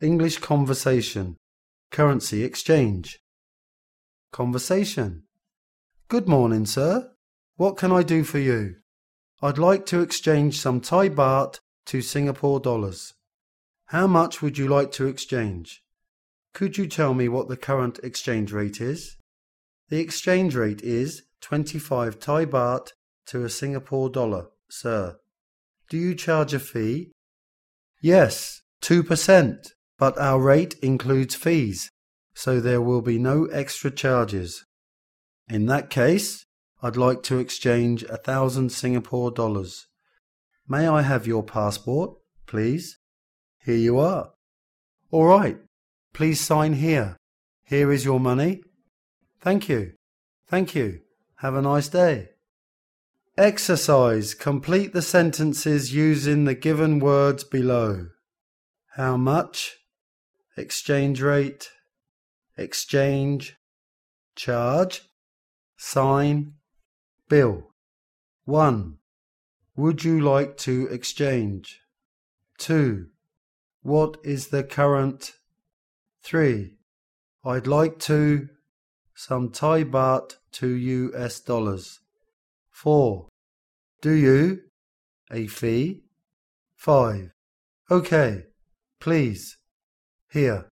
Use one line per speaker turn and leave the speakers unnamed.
English conversation. Currency exchange. Conversation. Good morning, sir. What can I do for you? I'd like to exchange some Thai baht to Singapore dollars. How much would you like to exchange? Could you tell me what the current exchange rate is? The exchange rate is 25 Thai baht to a Singapore dollar, sir. Do you charge a fee? Yes, 2%, but our rate includes fees, so there will be no extra charges. In that case, I'd like to exchange a thousand Singapore dollars. May I have your passport, please? Here you are. All right. Please sign here. Here is your money. Thank you. Thank you. Have a nice day. Exercise. Complete the sentences using the given words below. How much? Exchange rate. Exchange. Charge. Sign. Bill. 1. Would you like to exchange? 2. What is the current? 3. I'd like to some Thai baht to US dollars. 4. Do you? A fee? 5. Okay, please. Here.